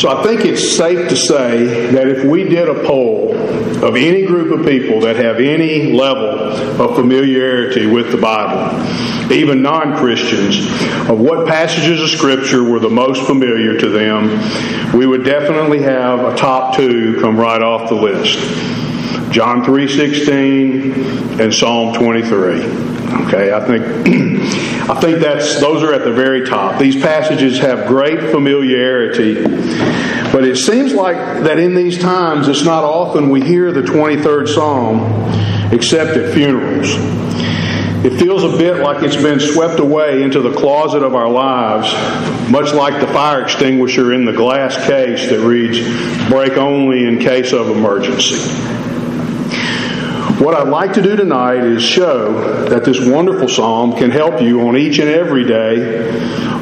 So I think it's safe to say that if we did a poll of any group of people that have any level of familiarity with the Bible, even non Christians, of what passages of Scripture were the most familiar to them, we would definitely have a top two come right off the list. John 3:16 and Psalm 23. Okay, I think I think that's those are at the very top. These passages have great familiarity, but it seems like that in these times it's not often we hear the 23rd Psalm except at funerals. It feels a bit like it's been swept away into the closet of our lives, much like the fire extinguisher in the glass case that reads, break only in case of emergency. What I'd like to do tonight is show that this wonderful psalm can help you on each and every day,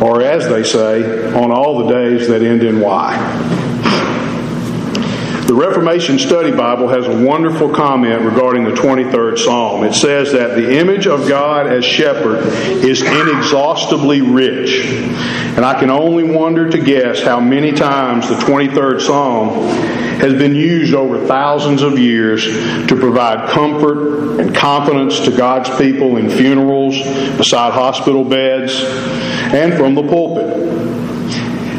or as they say, on all the days that end in Y. The Reformation Study Bible has a wonderful comment regarding the 23rd Psalm. It says that the image of God as shepherd is inexhaustibly rich. And I can only wonder to guess how many times the 23rd Psalm has been used over thousands of years to provide comfort and confidence to God's people in funerals, beside hospital beds, and from the pulpit.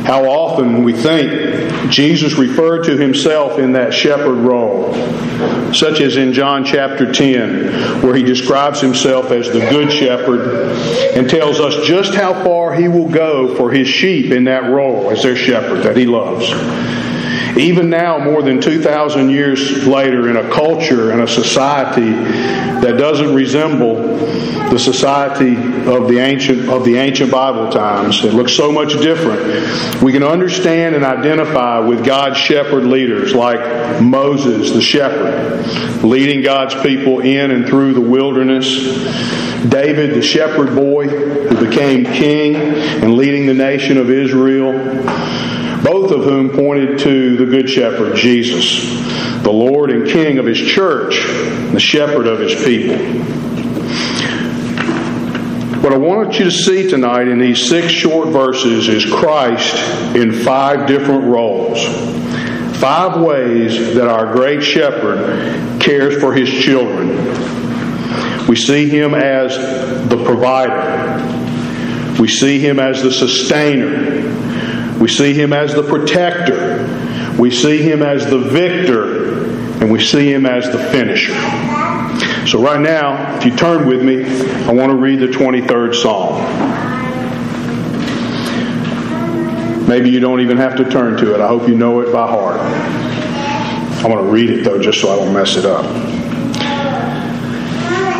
How often we think Jesus referred to himself in that shepherd role, such as in John chapter 10, where he describes himself as the good shepherd and tells us just how far he will go for his sheep in that role as their shepherd that he loves. Even now, more than 2,000 years later, in a culture and a society that doesn't resemble the society of the ancient of the ancient Bible times, it looks so much different. We can understand and identify with God's shepherd leaders like Moses, the shepherd, leading God's people in and through the wilderness. David, the shepherd boy, who became king and leading the nation of Israel both of whom pointed to the Good Shepherd, Jesus, the Lord and King of His church, the shepherd of His people. What I want you to see tonight in these six short verses is Christ in five different roles. Five ways that our great shepherd cares for his children. We see him as the provider. We see him as the sustainer. We see him as the protector. We see him as the victor. And we see him as the finisher. So, right now, if you turn with me, I want to read the 23rd Psalm. Maybe you don't even have to turn to it. I hope you know it by heart. I want to read it, though, just so I don't mess it up.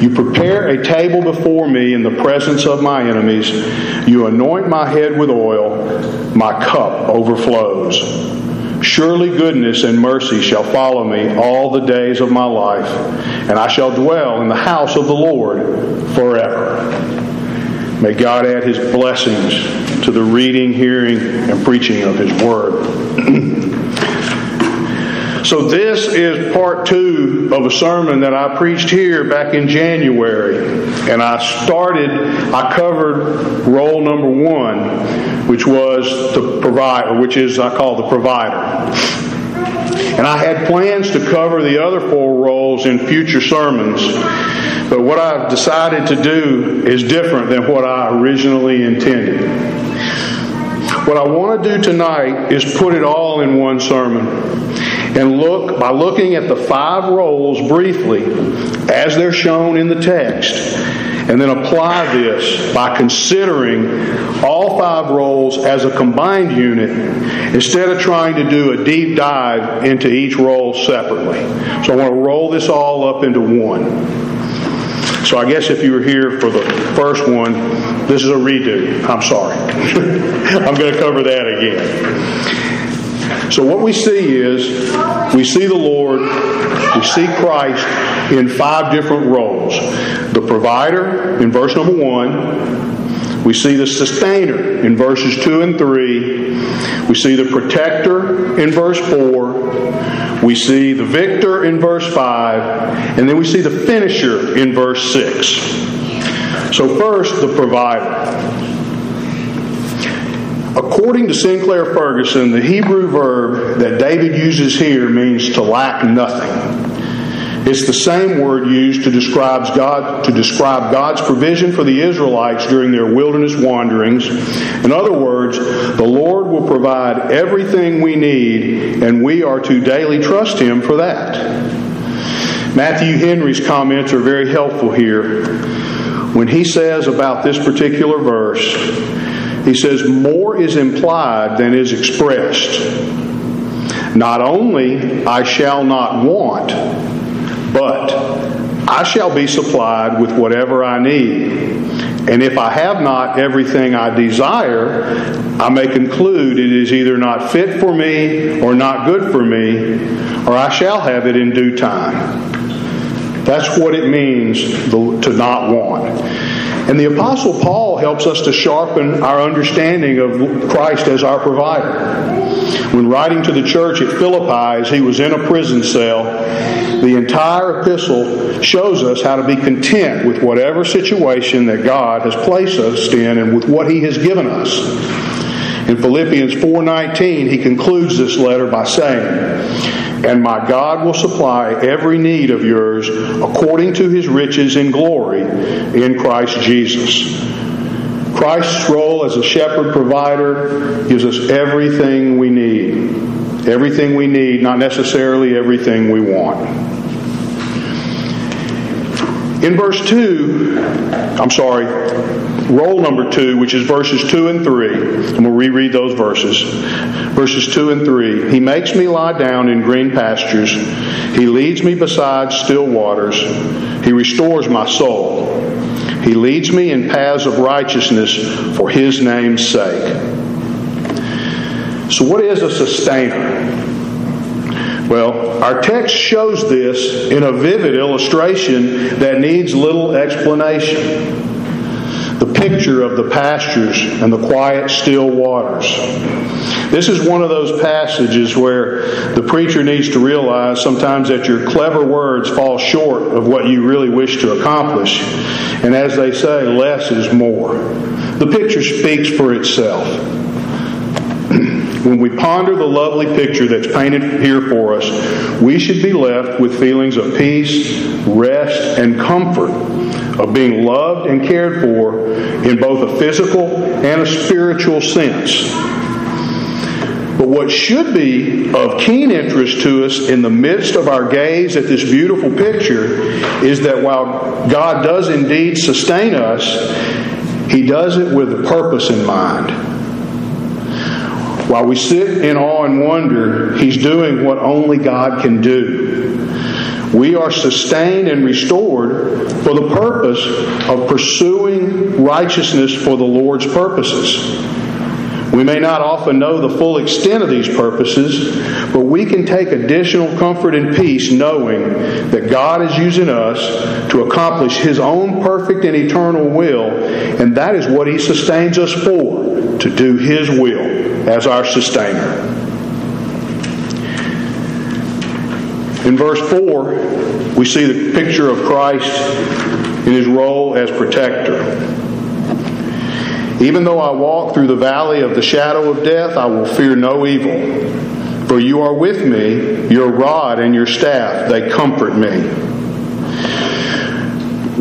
You prepare a table before me in the presence of my enemies. You anoint my head with oil. My cup overflows. Surely goodness and mercy shall follow me all the days of my life, and I shall dwell in the house of the Lord forever. May God add his blessings to the reading, hearing, and preaching of his word. So, this is part two of a sermon that I preached here back in January. And I started, I covered role number one, which was the provider, which is I call the provider. And I had plans to cover the other four roles in future sermons. But what I've decided to do is different than what I originally intended. What I want to do tonight is put it all in one sermon and look by looking at the five roles briefly as they're shown in the text and then apply this by considering all five roles as a combined unit instead of trying to do a deep dive into each role separately. So I want to roll this all up into one. So I guess if you were here for the first one, this is a redo. I'm sorry. I'm going to cover that again. So, what we see is we see the Lord, we see Christ in five different roles the provider in verse number one, we see the sustainer in verses 2 and 3. We see the protector in verse 4. We see the victor in verse 5. And then we see the finisher in verse 6. So, first, the provider. According to Sinclair Ferguson, the Hebrew verb that David uses here means to lack nothing. It's the same word used to describe God to describe God's provision for the Israelites during their wilderness wanderings. In other words, the Lord will provide everything we need, and we are to daily trust Him for that. Matthew Henry's comments are very helpful here. When he says about this particular verse, he says, More is implied than is expressed. Not only I shall not want, but I shall be supplied with whatever I need. And if I have not everything I desire, I may conclude it is either not fit for me or not good for me, or I shall have it in due time. That's what it means to not want. And the Apostle Paul helps us to sharpen our understanding of Christ as our provider. When writing to the church at Philippi, as he was in a prison cell, the entire epistle shows us how to be content with whatever situation that God has placed us in and with what he has given us. In Philippians 4:19, he concludes this letter by saying, and my God will supply every need of yours according to his riches in glory in Christ Jesus. Christ's role as a shepherd provider gives us everything we need. Everything we need, not necessarily everything we want. In verse 2, I'm sorry, role number 2, which is verses 2 and 3, and we'll reread those verses. Verses 2 and 3 He makes me lie down in green pastures, He leads me beside still waters, He restores my soul. He leads me in paths of righteousness for His name's sake. So, what is a sustainer? Well, our text shows this in a vivid illustration that needs little explanation. The picture of the pastures and the quiet, still waters. This is one of those passages where the preacher needs to realize sometimes that your clever words fall short of what you really wish to accomplish. And as they say, less is more. The picture speaks for itself. When we ponder the lovely picture that's painted here for us, we should be left with feelings of peace, rest, and comfort of being loved and cared for in both a physical and a spiritual sense. But what should be of keen interest to us in the midst of our gaze at this beautiful picture is that while God does indeed sustain us, He does it with a purpose in mind. While we sit in awe and wonder, He's doing what only God can do. We are sustained and restored for the purpose of pursuing righteousness for the Lord's purposes. We may not often know the full extent of these purposes, but we can take additional comfort and peace knowing that God is using us to accomplish His own perfect and eternal will, and that is what He sustains us for, to do His will as our sustainer. In verse 4, we see the picture of Christ in his role as protector. Even though I walk through the valley of the shadow of death, I will fear no evil. For you are with me, your rod and your staff, they comfort me.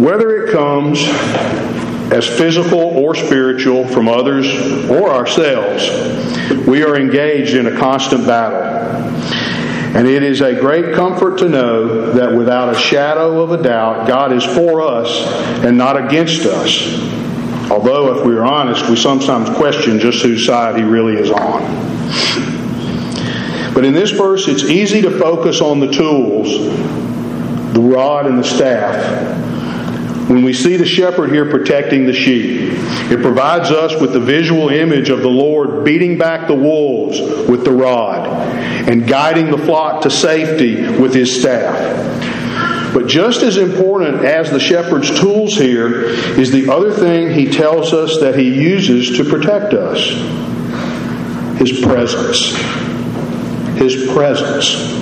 Whether it comes as physical or spiritual from others or ourselves, we are engaged in a constant battle. And it is a great comfort to know that without a shadow of a doubt, God is for us and not against us. Although, if we are honest, we sometimes question just whose side He really is on. But in this verse, it's easy to focus on the tools, the rod and the staff, when we see the shepherd here protecting the sheep. It provides us with the visual image of the Lord beating back the wolves with the rod and guiding the flock to safety with his staff. But just as important as the shepherd's tools here is the other thing he tells us that he uses to protect us his presence. His presence.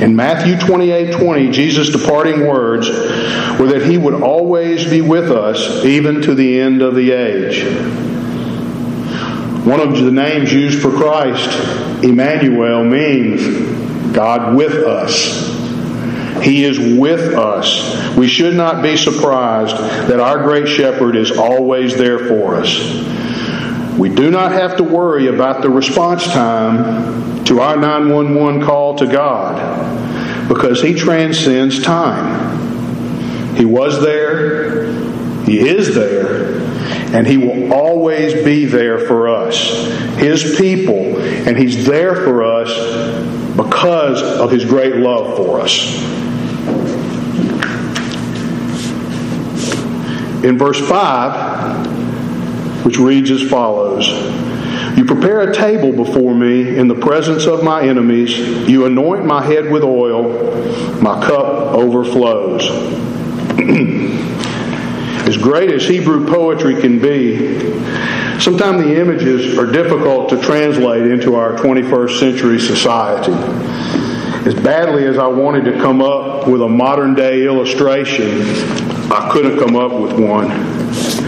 In Matthew 28 20, Jesus' departing words were that he would always be with us, even to the end of the age. One of the names used for Christ, Emmanuel, means God with us. He is with us. We should not be surprised that our great shepherd is always there for us. We do not have to worry about the response time to our 911 call to God because He transcends time. He was there, He is there, and He will always be there for us, His people, and He's there for us because of His great love for us. In verse 5, which reads as follows Prepare a table before me in the presence of my enemies. You anoint my head with oil. My cup overflows. as great as Hebrew poetry can be, sometimes the images are difficult to translate into our 21st century society. As badly as I wanted to come up with a modern day illustration, I couldn't come up with one.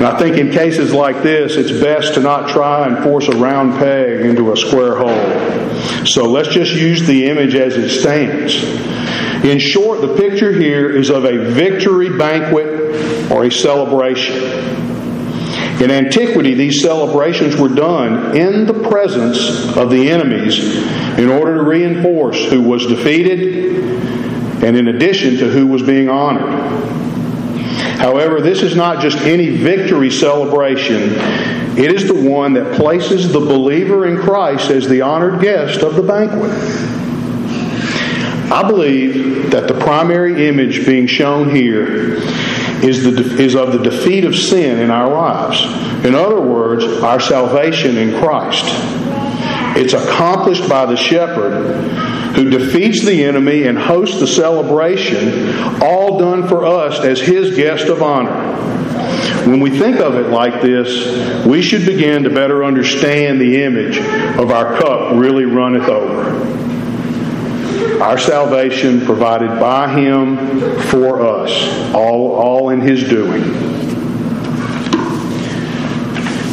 And I think in cases like this, it's best to not try and force a round peg into a square hole. So let's just use the image as it stands. In short, the picture here is of a victory banquet or a celebration. In antiquity, these celebrations were done in the presence of the enemies in order to reinforce who was defeated and in addition to who was being honored. However, this is not just any victory celebration, it is the one that places the believer in Christ as the honored guest of the banquet. I believe that the primary image being shown here is, the, is of the defeat of sin in our lives. In other words, our salvation in Christ. It's accomplished by the shepherd who defeats the enemy and hosts the celebration, all done for us as his guest of honor. When we think of it like this, we should begin to better understand the image of our cup really runneth over. Our salvation provided by Him for us, all, all in His doing.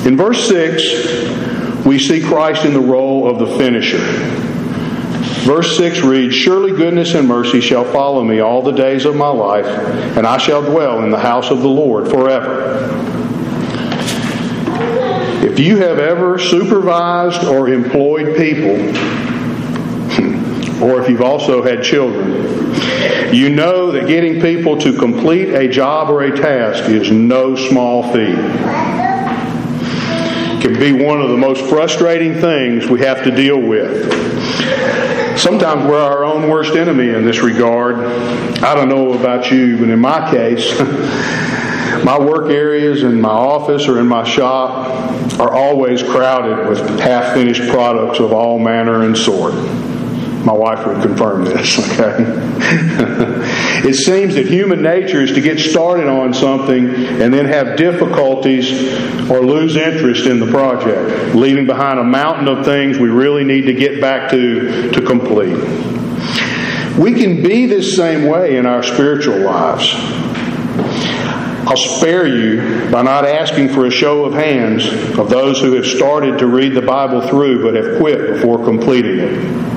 In verse 6, we see Christ in the role of the finisher. Verse 6 reads Surely goodness and mercy shall follow me all the days of my life, and I shall dwell in the house of the Lord forever. If you have ever supervised or employed people, or if you've also had children, you know that getting people to complete a job or a task is no small feat. It can be one of the most frustrating things we have to deal with. Sometimes we're our own worst enemy in this regard. I don't know about you, but in my case, my work areas in my office or in my shop are always crowded with half finished products of all manner and sort. My wife would confirm this, okay? it seems that human nature is to get started on something and then have difficulties or lose interest in the project, leaving behind a mountain of things we really need to get back to to complete. We can be this same way in our spiritual lives. I'll spare you by not asking for a show of hands of those who have started to read the Bible through but have quit before completing it.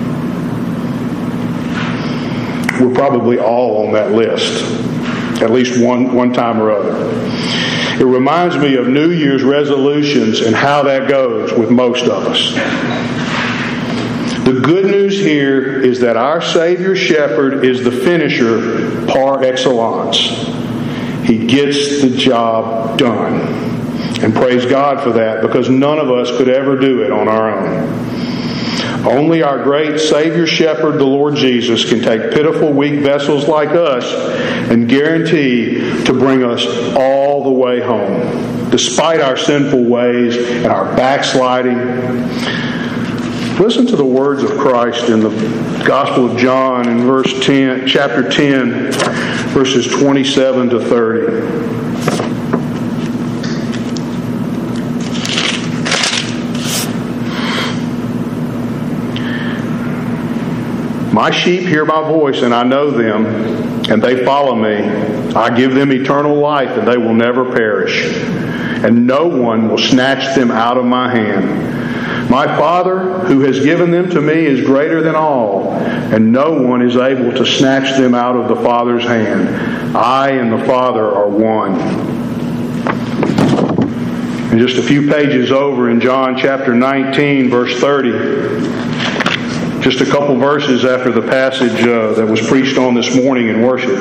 We're probably all on that list, at least one, one time or other. It reminds me of New Year's resolutions and how that goes with most of us. The good news here is that our Savior Shepherd is the finisher par excellence. He gets the job done. And praise God for that because none of us could ever do it on our own. Only our great Savior Shepherd, the Lord Jesus, can take pitiful, weak vessels like us and guarantee to bring us all the way home, despite our sinful ways and our backsliding. Listen to the words of Christ in the Gospel of John in verse 10, chapter 10, verses 27 to 30. My sheep hear my voice, and I know them, and they follow me. I give them eternal life, and they will never perish, and no one will snatch them out of my hand. My Father, who has given them to me, is greater than all, and no one is able to snatch them out of the Father's hand. I and the Father are one. And just a few pages over in John chapter 19, verse 30 just a couple verses after the passage uh, that was preached on this morning in worship.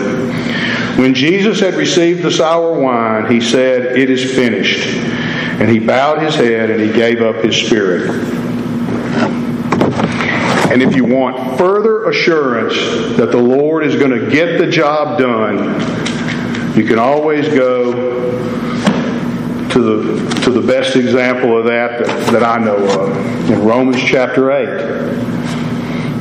When Jesus had received the sour wine, he said, It is finished. And he bowed his head and he gave up his spirit. And if you want further assurance that the Lord is going to get the job done, you can always go to the, to the best example of that, that that I know of in Romans chapter 8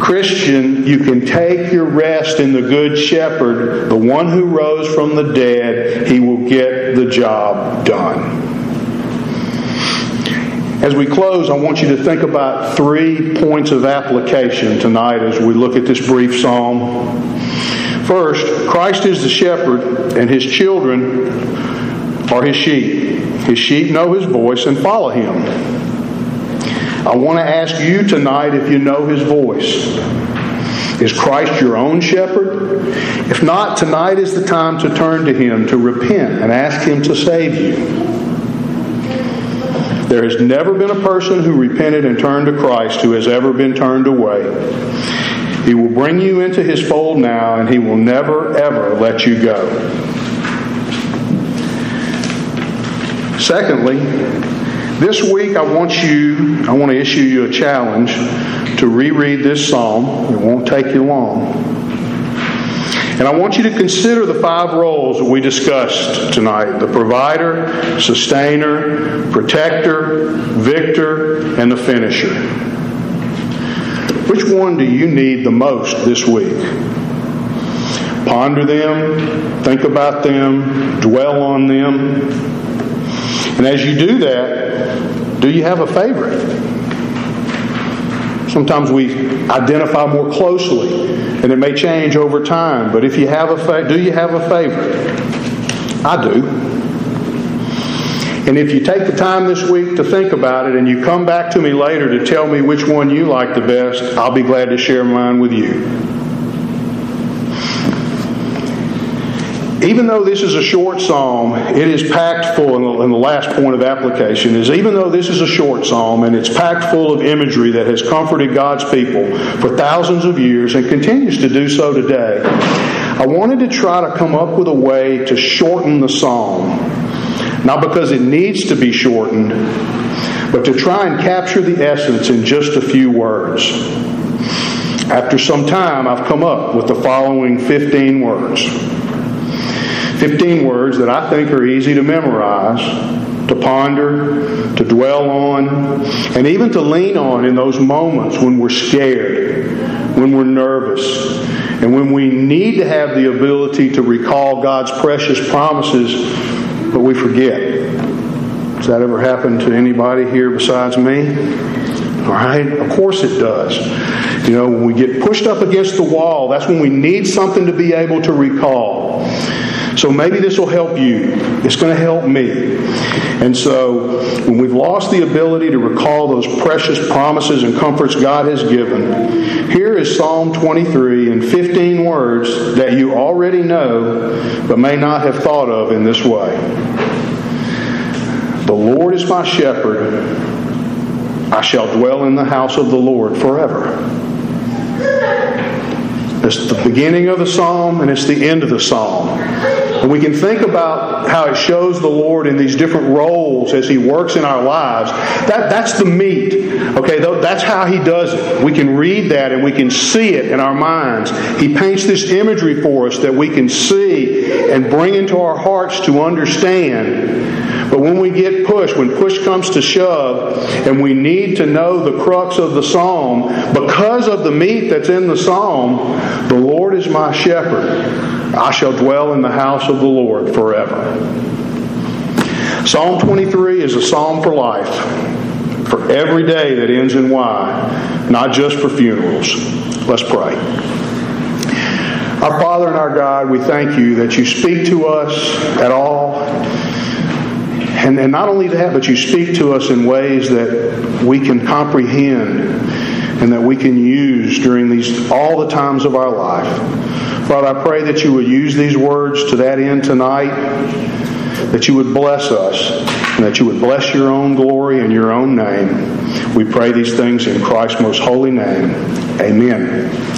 Christian, you can take your rest in the Good Shepherd, the one who rose from the dead. He will get the job done. As we close, I want you to think about three points of application tonight as we look at this brief psalm. First, Christ is the shepherd, and his children are his sheep. His sheep know his voice and follow him. I want to ask you tonight if you know his voice. Is Christ your own shepherd? If not, tonight is the time to turn to him, to repent, and ask him to save you. There has never been a person who repented and turned to Christ who has ever been turned away. He will bring you into his fold now, and he will never, ever let you go. Secondly, this week, I want you, I want to issue you a challenge to reread this psalm. It won't take you long. And I want you to consider the five roles that we discussed tonight the provider, sustainer, protector, victor, and the finisher. Which one do you need the most this week? Ponder them, think about them, dwell on them. And as you do that, do you have a favorite? Sometimes we identify more closely, and it may change over time. But if you have a fa- do you have a favorite? I do. And if you take the time this week to think about it and you come back to me later to tell me which one you like the best, I'll be glad to share mine with you. Even though this is a short psalm, it is packed full, and the last point of application is even though this is a short psalm and it's packed full of imagery that has comforted God's people for thousands of years and continues to do so today, I wanted to try to come up with a way to shorten the psalm. Not because it needs to be shortened, but to try and capture the essence in just a few words. After some time, I've come up with the following 15 words. 15 words that I think are easy to memorize, to ponder, to dwell on, and even to lean on in those moments when we're scared, when we're nervous, and when we need to have the ability to recall God's precious promises, but we forget. Has that ever happened to anybody here besides me? All right? Of course it does. You know, when we get pushed up against the wall, that's when we need something to be able to recall. So maybe this will help you. It's going to help me. And so, when we've lost the ability to recall those precious promises and comforts God has given, here is Psalm 23 in 15 words that you already know but may not have thought of in this way The Lord is my shepherd, I shall dwell in the house of the Lord forever. It's the beginning of the psalm and it's the end of the psalm. And we can think about how it shows the Lord in these different roles as He works in our lives. That, that's the meat. Okay, that's how He does it. We can read that and we can see it in our minds. He paints this imagery for us that we can see and bring into our hearts to understand. But when we get pushed, when push comes to shove, and we need to know the crux of the psalm, because of the meat that's in the psalm, the Lord is my shepherd. I shall dwell in the house of the Lord forever. Psalm 23 is a psalm for life, for every day that ends in Y, not just for funerals. Let's pray. Our Father and our God, we thank you that you speak to us at all. And, and not only that, but you speak to us in ways that we can comprehend and that we can use during these all the times of our life. Father, I pray that you would use these words to that end tonight, that you would bless us, and that you would bless your own glory and your own name. We pray these things in Christ's most holy name. Amen.